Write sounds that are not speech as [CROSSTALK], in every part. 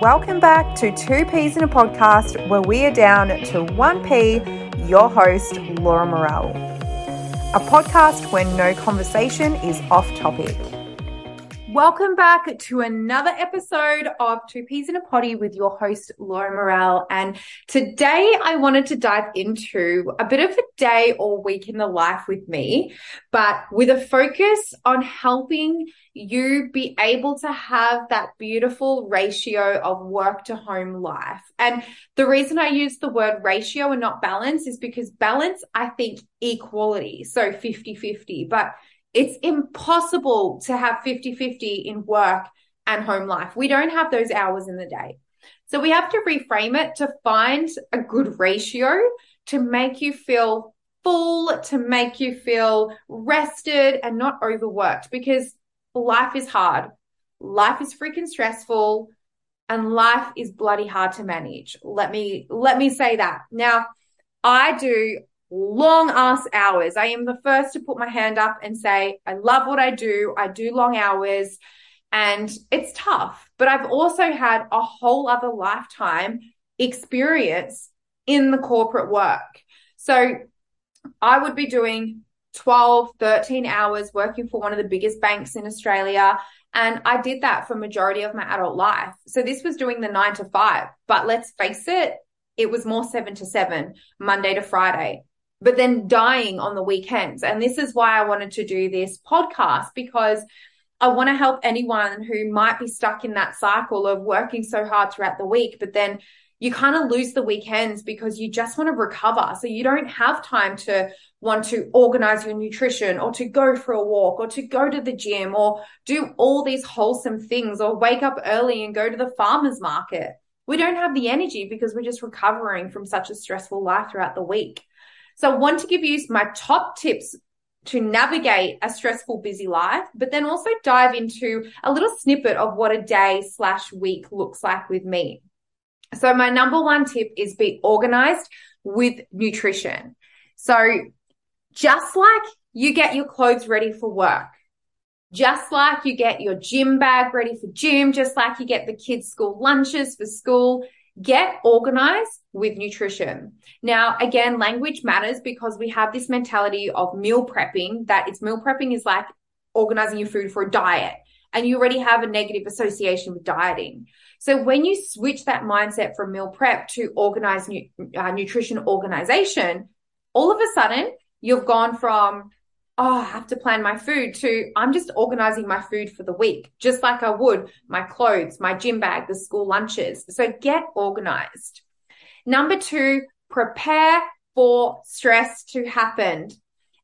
Welcome back to Two Peas in a Podcast, where we are down to one P, your host, Laura Morel. A podcast where no conversation is off topic. Welcome back to another episode of Two Peas in a Potty with your host, Laura Morel. And today I wanted to dive into a bit of a day or week in the life with me, but with a focus on helping you be able to have that beautiful ratio of work to home life. And the reason I use the word ratio and not balance is because balance, I think equality. So 50 50, but it's impossible to have 50 50 in work and home life. We don't have those hours in the day. So we have to reframe it to find a good ratio to make you feel full, to make you feel rested and not overworked because life is hard. Life is freaking stressful and life is bloody hard to manage. Let me, let me say that. Now, I do long ass hours. I am the first to put my hand up and say, I love what I do. I do long hours and it's tough, but I've also had a whole other lifetime experience in the corporate work. So I would be doing 12, 13 hours working for one of the biggest banks in Australia. And I did that for majority of my adult life. So this was doing the nine to five, but let's face it, it was more seven to seven, Monday to Friday but then dying on the weekends. And this is why I wanted to do this podcast because I want to help anyone who might be stuck in that cycle of working so hard throughout the week, but then you kind of lose the weekends because you just want to recover. So you don't have time to want to organize your nutrition or to go for a walk or to go to the gym or do all these wholesome things or wake up early and go to the farmer's market. We don't have the energy because we're just recovering from such a stressful life throughout the week. So I want to give you my top tips to navigate a stressful, busy life, but then also dive into a little snippet of what a day slash week looks like with me. So my number one tip is be organized with nutrition. So just like you get your clothes ready for work, just like you get your gym bag ready for gym, just like you get the kids' school lunches for school, get organized with nutrition. Now, again, language matters because we have this mentality of meal prepping that it's meal prepping is like organizing your food for a diet and you already have a negative association with dieting. So when you switch that mindset from meal prep to organized nu- uh, nutrition organization, all of a sudden you've gone from oh, I have to plan my food to I'm just organizing my food for the week, just like I would my clothes, my gym bag, the school lunches. So get organized. Number two, prepare for stress to happen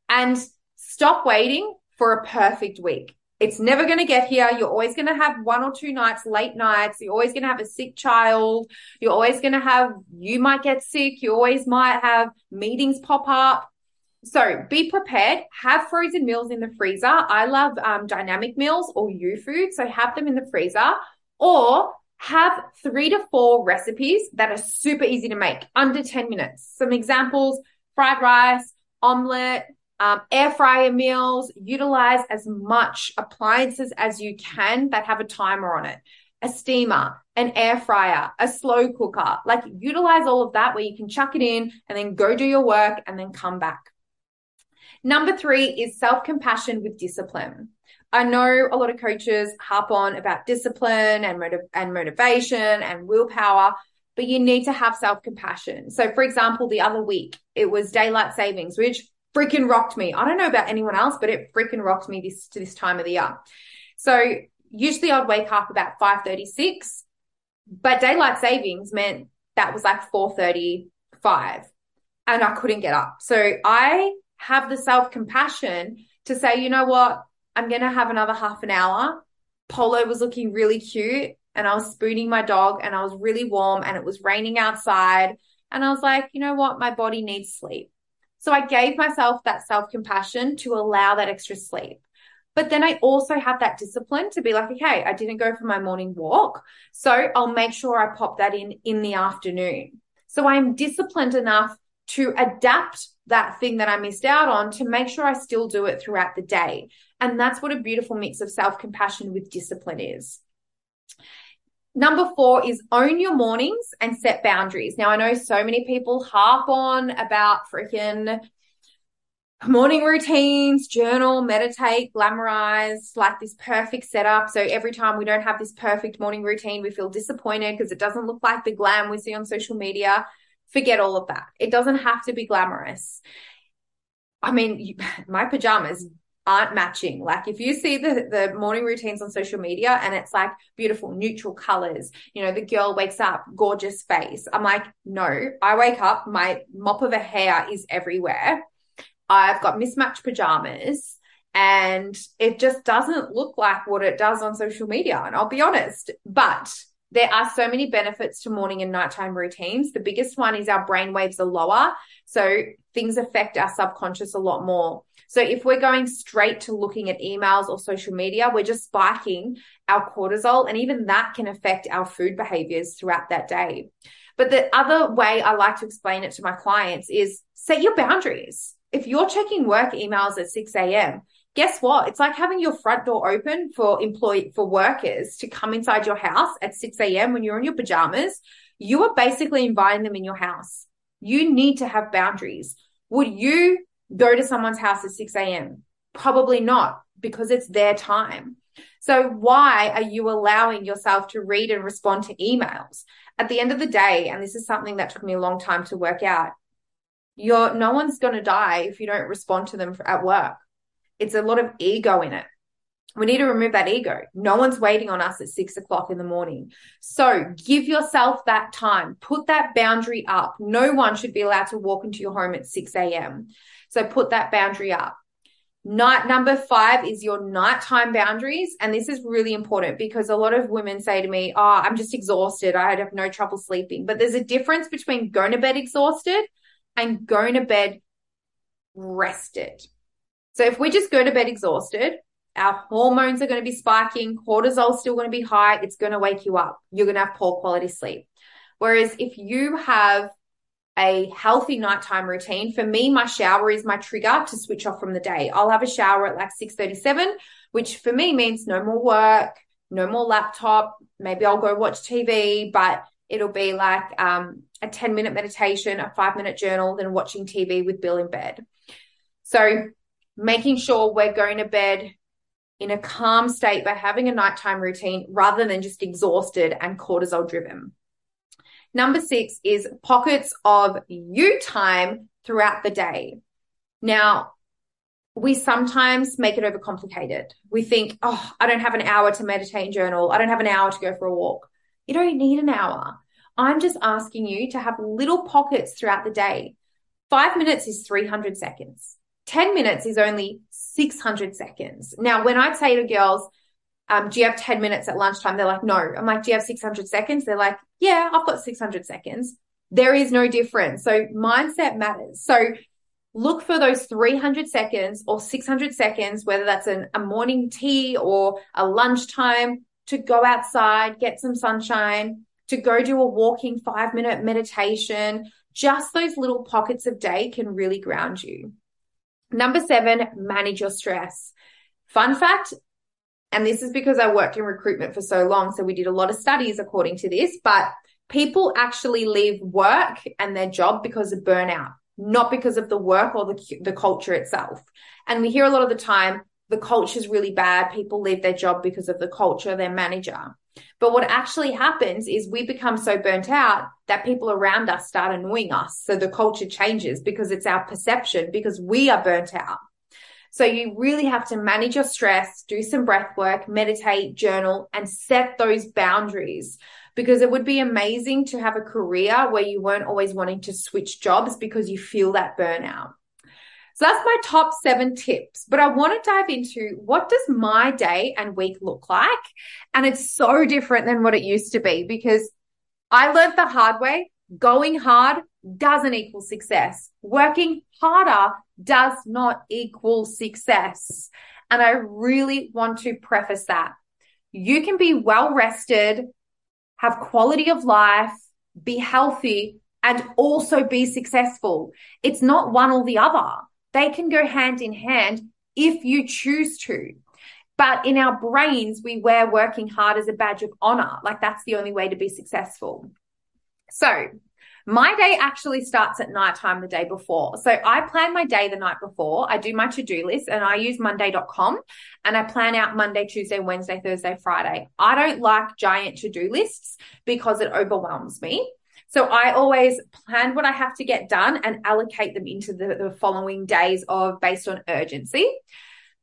and stop waiting for a perfect week. It's never going to get here. You're always going to have one or two nights, late nights. You're always going to have a sick child. You're always going to have, you might get sick. You always might have meetings pop up so be prepared. Have frozen meals in the freezer. I love um, Dineamic meals or Youfood. So have them in the freezer or have three to four recipes that are super easy to make under 10 minutes. Some examples, fried rice, omelet, um, air fryer meals, utilize as much appliances as you can that have a timer on it. A steamer, an air fryer, a slow cooker, like utilize all of that where you can chuck it in and then go do your work and then come back. Number three is self compassion with discipline. I know a lot of coaches harp on about discipline and motiv- and motivation and willpower, but you need to have self compassion. So, for example, the other week it was daylight savings, which freaking rocked me. I don't know about anyone else, but it freaking rocked me this to this time of the year. So usually I'd wake up about 5:36, but daylight savings meant that was like 4:35 and I couldn't get up. So I have the self compassion to say, you know what? I'm going to have another half an hour. Polo was looking really cute and I was spooning my dog and I was really warm and it was raining outside. And I was like, you know what? My body needs sleep. So I gave myself that self compassion to allow that extra sleep. But then I also have that discipline to be like, okay, I didn't go for my morning walk. So I'll make sure I pop that in in the afternoon. So I'm disciplined enough to adapt that thing that I missed out on to make sure I still do it throughout the day. And that's what a beautiful mix of self compassion with discipline is. Number four is own your mornings and set boundaries. Now, I know so many people harp on about freaking morning routines, journal, meditate, glamorize, like this perfect setup. So every time we don't have this perfect morning routine, we feel disappointed because it doesn't look like the glam we see on social media. Forget all of that. It doesn't have to be glamorous. I mean, [LAUGHS] my pajamas aren't matching. Like if you see the, the morning routines on social media and it's like beautiful neutral colors, you know, the girl wakes up, gorgeous face. I'm like, no, I wake up, my mop of a hair is everywhere. I've got mismatched pajamas and it just doesn't look like what it does on social media. And I'll be honest, but there are so many benefits to morning and nighttime routines. The biggest one is our brain waves are lower. So things affect our subconscious a lot more. So if we're going straight to looking at emails or social media, we're just spiking our cortisol and even that can affect our food behaviors throughout that day. But the other way I like to explain it to my clients is set your boundaries. If you're checking work emails at 6 a.m., guess what? It's like having your front door open for employee, for workers to come inside your house at 6 a.m. when you're in your pajamas. You are basically inviting them in your house. You need to have boundaries. Would you go to someone's house at 6 a.m.? Probably not because it's their time. So why are you allowing yourself to read and respond to emails? At the end of the day, and this is something that took me a long time to work out, you're no one's going to die if you don't respond to them at work. It's a lot of ego in it. We need to remove that ego. No one's waiting on us at six o'clock in the morning. So give yourself that time. Put that boundary up. No one should be allowed to walk into your home at 6 a.m. So put that boundary up. Night number five is your nighttime boundaries. And this is really important because a lot of women say to me, Oh, I'm just exhausted. I have no trouble sleeping. But there's a difference between going to bed exhausted and going to bed rested. So if we just go to bed exhausted, our hormones are going to be spiking, cortisol's still going to be high, it's going to wake you up. You're going to have poor quality sleep. Whereas if you have a healthy nighttime routine. For me, my shower is my trigger to switch off from the day. I'll have a shower at like 6:37, which for me means no more work, no more laptop. Maybe I'll go watch TV, but it'll be like um, a 10 minute meditation, a five minute journal, then watching TV with Bill in bed. So making sure we're going to bed in a calm state by having a nighttime routine rather than just exhausted and cortisol driven. Number six is pockets of you time throughout the day. Now, we sometimes make it overcomplicated. We think, oh, I don't have an hour to meditate and journal. I don't have an hour to go for a walk. You don't need an hour. I'm just asking you to have little pockets throughout the day. Five minutes is 300 seconds. 10 minutes is only 600 seconds. Now, when I say to girls, um, do you have 10 minutes at lunchtime? They're like, no. I'm like, do you have 600 seconds? They're like, yeah, I've got 600 seconds. There is no difference. So mindset matters. So look for those 300 seconds or 600 seconds, whether that's an, a morning tea or a lunchtime to go outside, get some sunshine, to go do a walking five minute meditation. Just those little pockets of day can really ground you. Number seven, manage your stress. Fun fact and this is because I worked in recruitment for so long. So we did a lot of studies according to this, but people actually leave work and their job because of burnout, not because of the work or the, the culture itself. And we hear a lot of the time, the culture is really bad. People leave their job because of the culture, their manager. But what actually happens is we become so burnt out that people around us start annoying us. So the culture changes because it's our perception because we are burnt out. So you really have to manage your stress, do some breath work, meditate, journal, and set those boundaries because it would be amazing to have a career where you weren't always wanting to switch jobs because you feel that burnout. So that's my top seven tips. But I want to dive into what does my day and week look like? And it's so different than what it used to be because I learned the hard way. Going hard doesn't equal success. Working harder does not equal success. And I really want to preface that. You can be well rested, have quality of life, be healthy, and also be successful. It's not one or the other. They can go hand in hand if you choose to. But in our brains, we wear working hard as a badge of honor. Like that's the only way to be successful. So my day actually starts at nighttime the day before. So I plan my day the night before. I do my to-do list and I use monday.com and I plan out Monday, Tuesday, Wednesday, Thursday, Friday. I don't like giant to-do lists because it overwhelms me. So I always plan what I have to get done and allocate them into the, the following days of based on urgency.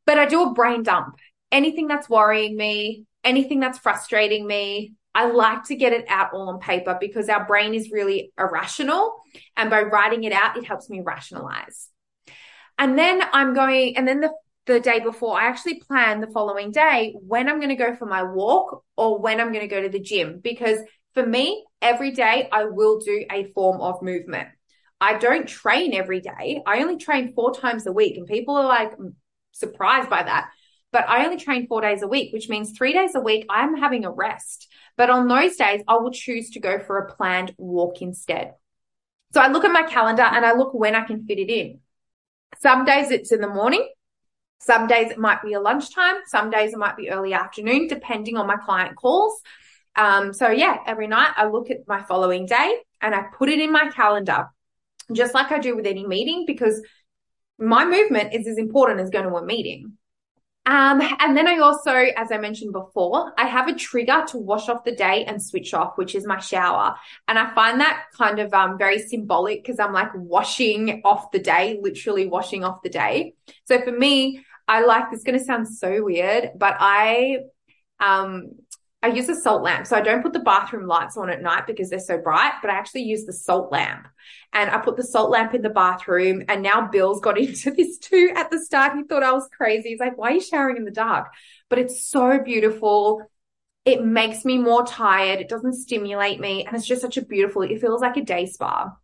But I do a brain dump. Anything that's worrying me, anything that's frustrating me, I like to get it out all on paper because our brain is really irrational. And by writing it out, it helps me rationalize. And then I'm going, and then the, the day before, I actually plan the following day when I'm going to go for my walk or when I'm going to go to the gym. Because for me, every day I will do a form of movement. I don't train every day. I only train four times a week. And people are like surprised by that. But I only train four days a week, which means three days a week I'm having a rest. But on those days, I will choose to go for a planned walk instead. So I look at my calendar and I look when I can fit it in. Some days it's in the morning. Some days it might be a lunchtime. Some days it might be early afternoon, depending on my client calls. Um, so yeah, every night I look at my following day and I put it in my calendar, just like I do with any meeting, because my movement is as important as going to a meeting. Um, and then I also, as I mentioned before, I have a trigger to wash off the day and switch off, which is my shower. And I find that kind of um, very symbolic because I'm like washing off the day, literally washing off the day. So for me, I like this. Going to sound so weird, but I um, I use a salt lamp. So I don't put the bathroom lights on at night because they're so bright, but I actually use the salt lamp. And I put the salt lamp in the bathroom. And now Bill's got [LAUGHS] into this too at the start. He thought I was crazy. He's like, why are you showering in the dark? But it's so beautiful. It makes me more tired. It doesn't stimulate me. And it's just such a beautiful, it feels like a day spa.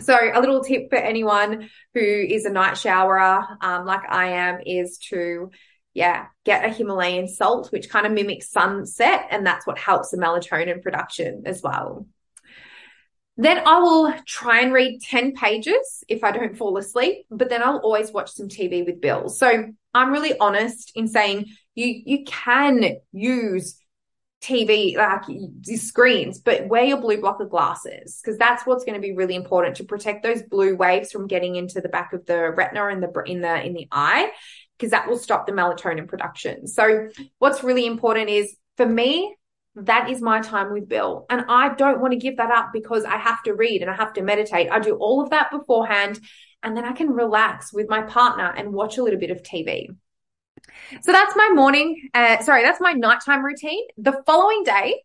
So a little tip for anyone who is a night showerer, um, like I am, is to yeah, get a Himalayan salt, which kind of mimics sunset. And that's what helps the melatonin production as well. Then I will try and read 10 pages if I don't fall asleep, but then I'll always watch some TV with Bill. So I'm really honest in saying you, you can use TV, like screens, but wear your blue blocker glasses because that's what's going to be really important to protect those blue waves from getting into the back of the retina and the in the in the eye because that will stop the melatonin production. So what's really important is for me, that is my time with Bill. And I don't want to give that up because I have to read and I have to meditate. I do all of that beforehand and then I can relax with my partner and watch a little bit of TV. So that's my morning. Uh, sorry, that's my nighttime routine. The following day,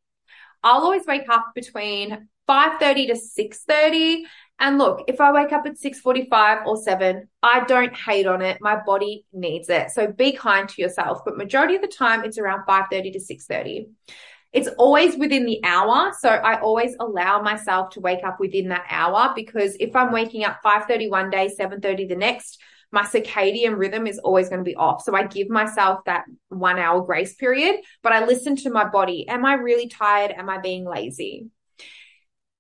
I'll always wake up between 5:30 to 6:30 and look, if I wake up at 6:45 or 7, I don't hate on it. My body needs it. So be kind to yourself, but majority of the time it's around 5:30 to 6:30. It's always within the hour, so I always allow myself to wake up within that hour because if I'm waking up 5:30 one day, 7:30 the next, my circadian rhythm is always going to be off. So I give myself that 1 hour grace period, but I listen to my body. Am I really tired? Am I being lazy?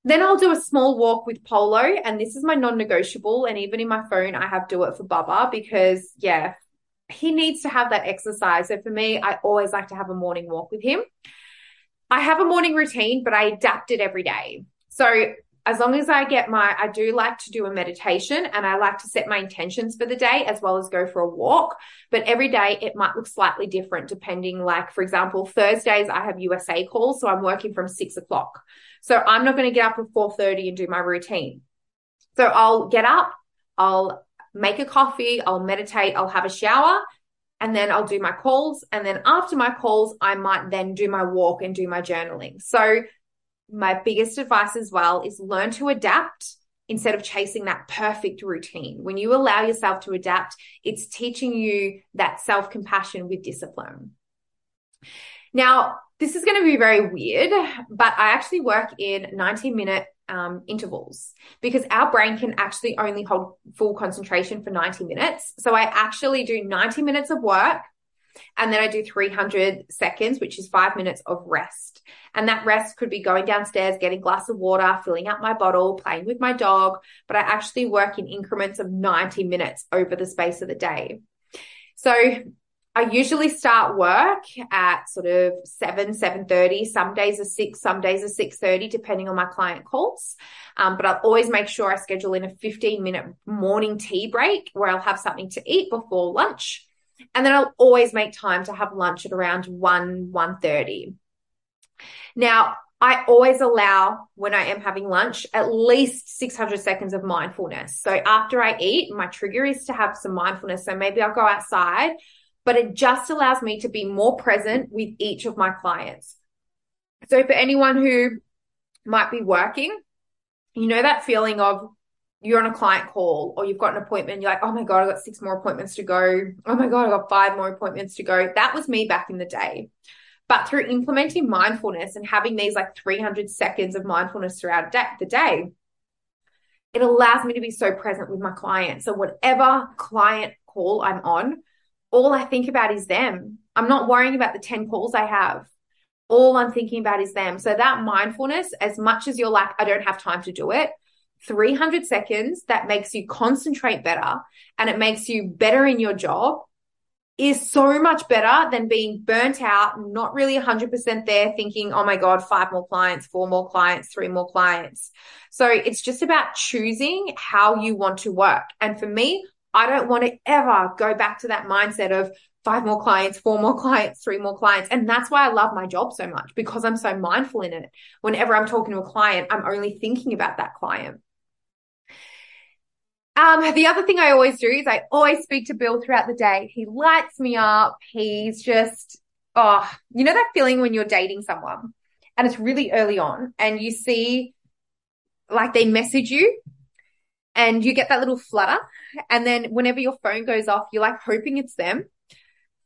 Then I'll do a small walk with Polo, and this is my non negotiable. And even in my phone, I have do it for Bubba because, yeah, he needs to have that exercise. So for me, I always like to have a morning walk with him. I have a morning routine, but I adapt it every day. So as long as I get my, I do like to do a meditation and I like to set my intentions for the day as well as go for a walk. But every day it might look slightly different depending, like, for example, Thursdays I have USA calls. So I'm working from six o'clock. So I'm not going to get up at 4.30 and do my routine. So I'll get up, I'll make a coffee, I'll meditate, I'll have a shower, and then I'll do my calls. And then after my calls, I might then do my walk and do my journaling. So my biggest advice as well is learn to adapt instead of chasing that perfect routine. When you allow yourself to adapt, it's teaching you that self compassion with discipline. Now, this is going to be very weird, but I actually work in 90 minute um, intervals because our brain can actually only hold full concentration for 90 minutes. So I actually do 90 minutes of work and then I do 300 seconds, which is five minutes of rest. And that rest could be going downstairs, getting a glass of water, filling up my bottle, playing with my dog. But I actually work in increments of 90 minutes over the space of the day. So I usually start work at sort of 7, 7.30. Some days are 6, some days are 6.30, depending on my client calls. Um, but I'll always make sure I schedule in a 15 minute morning tea break where I'll have something to eat before lunch. And then I'll always make time to have lunch at around 1, 1.30. Now, I always allow when I am having lunch at least 600 seconds of mindfulness. So after I eat, my trigger is to have some mindfulness. So maybe I'll go outside, but it just allows me to be more present with each of my clients. So for anyone who might be working, you know that feeling of you're on a client call or you've got an appointment, you're like, oh my God, I've got six more appointments to go. Oh my God, I've got five more appointments to go. That was me back in the day. But through implementing mindfulness and having these like 300 seconds of mindfulness throughout the day, it allows me to be so present with my client. So whatever client call I'm on, all I think about is them. I'm not worrying about the 10 calls I have. All I'm thinking about is them. So that mindfulness, as much as you're like, I don't have time to do it, 300 seconds that makes you concentrate better and it makes you better in your job is so much better than being burnt out, not really 100% there thinking, oh my God, five more clients, four more clients, three more clients. So it's just about choosing how you want to work. And for me, I don't want to ever go back to that mindset of five more clients, four more [LAUGHS] clients, three more clients. And that's why I love my job so much because I'm so mindful in it. Whenever I'm talking to a client, I'm only thinking about that client. Um, the other thing I always do is I always speak to Bill throughout the day. He lights me up. He's just, oh, you know that feeling when you're dating someone and it's really early on and you see like they message you and you get that little flutter. And then whenever your phone goes off, you're like hoping it's them.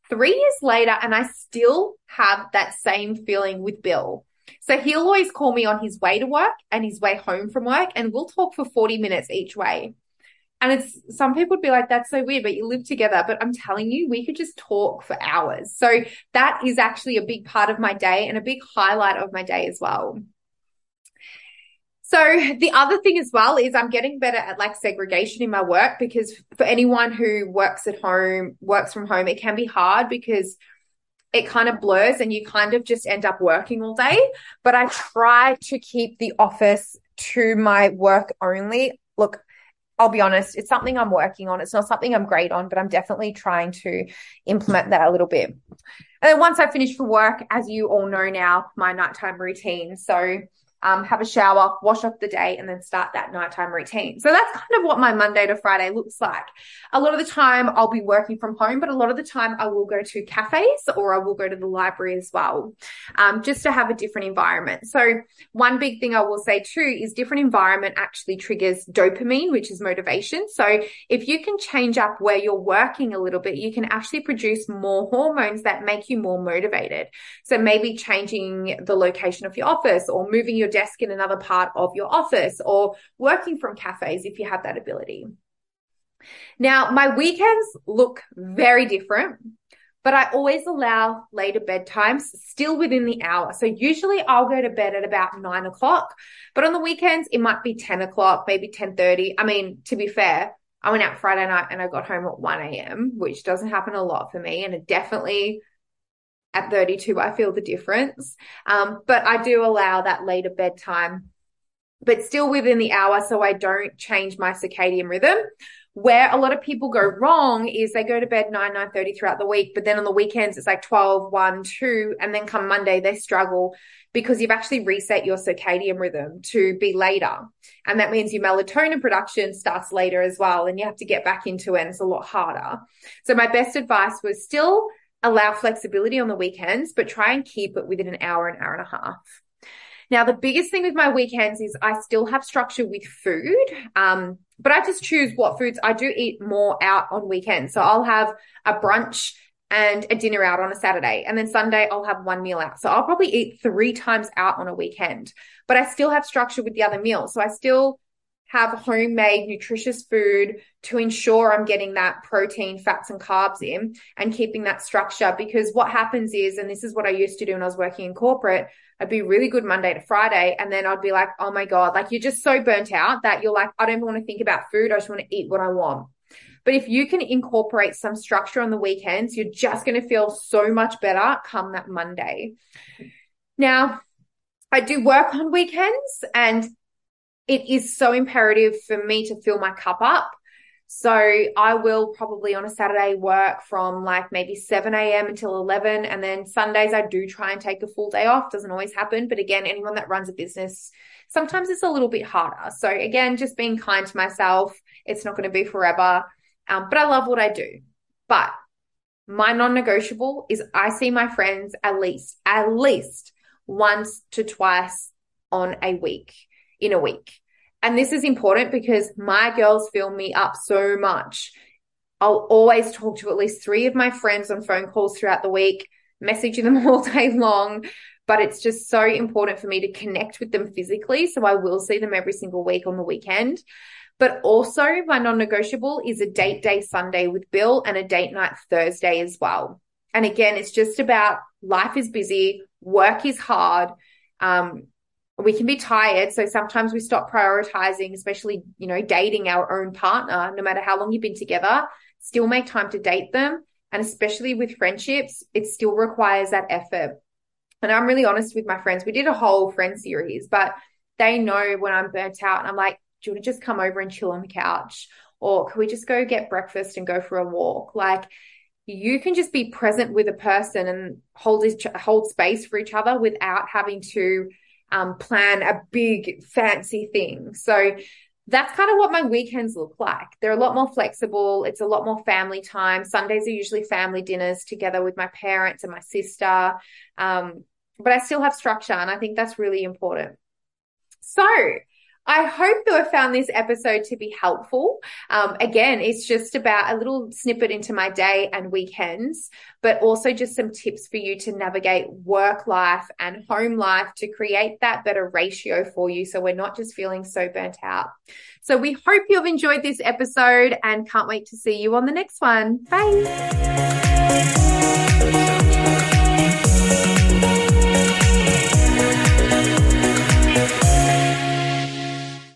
Three years later, and I still have that same feeling with Bill. So he'll always call me on his way to work and his way home from work, and we'll talk for 40 minutes each way. And it's some people would be like, that's so weird, but you live together. But I'm telling you, we could just talk for hours. So that is actually a big part of my day and a big highlight of my day as well. So the other thing as well is I'm getting better at like segregation in my work because for anyone who works at home, works from home, it can be hard because it kind of blurs and you kind of just end up working all day. But I try to keep the office to my work only. Look, I'll be honest, it's something I'm working on. It's not something I'm great on, but I'm definitely trying to implement that a little bit. And then once I finish for work, as you all know now, my nighttime routine. So um, have a shower, wash off the day, and then start that nighttime routine. So that's kind of what my Monday to Friday looks like. A lot of the time I'll be working from home, but a lot of the time I will go to cafes or I will go to the library as well, um, just to have a different environment. So one big thing I will say too is different environment actually triggers dopamine, which is motivation. So if you can change up where you're working a little bit, you can actually produce more hormones that make you more motivated. So maybe changing the location of your office or moving your desk in another part of your office or working from cafes if you have that ability. Now, my weekends look very different, but I always allow later bedtimes still within the hour. So usually I'll go to bed at about nine o'clock, but on the weekends it might be 10 o'clock, maybe 1030. I mean, to be fair, I went out Friday night and I got home at 1 a.m., which doesn't happen a lot for me. And it definitely at 32, I feel the difference. Um, but I do allow that later bedtime, but still within the hour. So I don't change my circadian rhythm. Where a lot of people go wrong is they go to bed 9, 9 30 throughout the week, but then on the weekends it's like 12, 1, 2, and then come Monday they struggle because you've actually reset your circadian rhythm to be later. And that means your melatonin production starts later as well. And you have to get back into it. And it's a lot harder. So my best advice was still allow flexibility on the weekends, but try and keep it within an hour, an hour and a half. Now, the biggest thing with my weekends is I still have structure with food, um, but I just choose what foods I do eat more out on weekends. So I'll have a brunch and a dinner out on a Saturday. And then Sunday, I'll have one meal out. So I'll probably eat three times out on a weekend, but I still have structure with the other meals. So I still have homemade nutritious food to ensure I'm getting that protein, fats, and carbs in and keeping that structure. Because what happens is, and this is what I used to do when I was working in corporate, I'd be really good Monday to Friday. And then I'd be like, oh my God, like you're just so burnt out that you're like, I don't even want to think about food. I just want to eat what I want. But if you can incorporate some structure on the weekends, you're just going to feel so much better come that Monday. Now, I do work on weekends and it is so imperative for me to fill my cup up. So I will probably on a Saturday work from like maybe 7 a.m. until 11. And then Sundays, I do try and take a full day off. Doesn't always happen. But again, anyone that runs a business, sometimes it's a little bit harder. So again, just being kind to myself. It's not going to be forever. Um, but I love what I do. But my non negotiable is I see my friends at least, at least once to twice on a week, in a week. And this is important because my girls fill me up so much. I'll always talk to at least three of my friends on phone calls throughout the week, messaging them [LAUGHS] all day long. But it's just so important for me to connect with them physically. So I will see them every single week on the weekend. But also, my non negotiable is a date day Sunday with Bill and a date night Thursday as well. And again, it's just about life is busy, work is hard. Um, we can be tired. So sometimes we stop prioritizing, especially, you know, dating our own partner, no matter how long you've been together, still make time to date them. And especially with friendships, it still requires that effort. And I'm really honest with my friends. We did a whole friend series, but they know when I'm burnt out and I'm like, do you want to just come over and chill on the couch? Or can we just go get breakfast and go for a walk? Like, you can just be present with a person and hold each, hold space for each other without having to um, plan a big fancy thing. So that's kind of what my weekends look like. They're a lot more flexible. It's a lot more family time. Sundays are usually family dinners together with my parents and my sister. Um, but I still have structure, and I think that's really important. So, I hope you have found this episode to be helpful. Um, again, it's just about a little snippet into my day and weekends, but also just some tips for you to navigate work life and home life to create that better ratio for you. So we're not just feeling so burnt out. So we hope you've enjoyed this episode and can't wait to see you on the next one. Bye.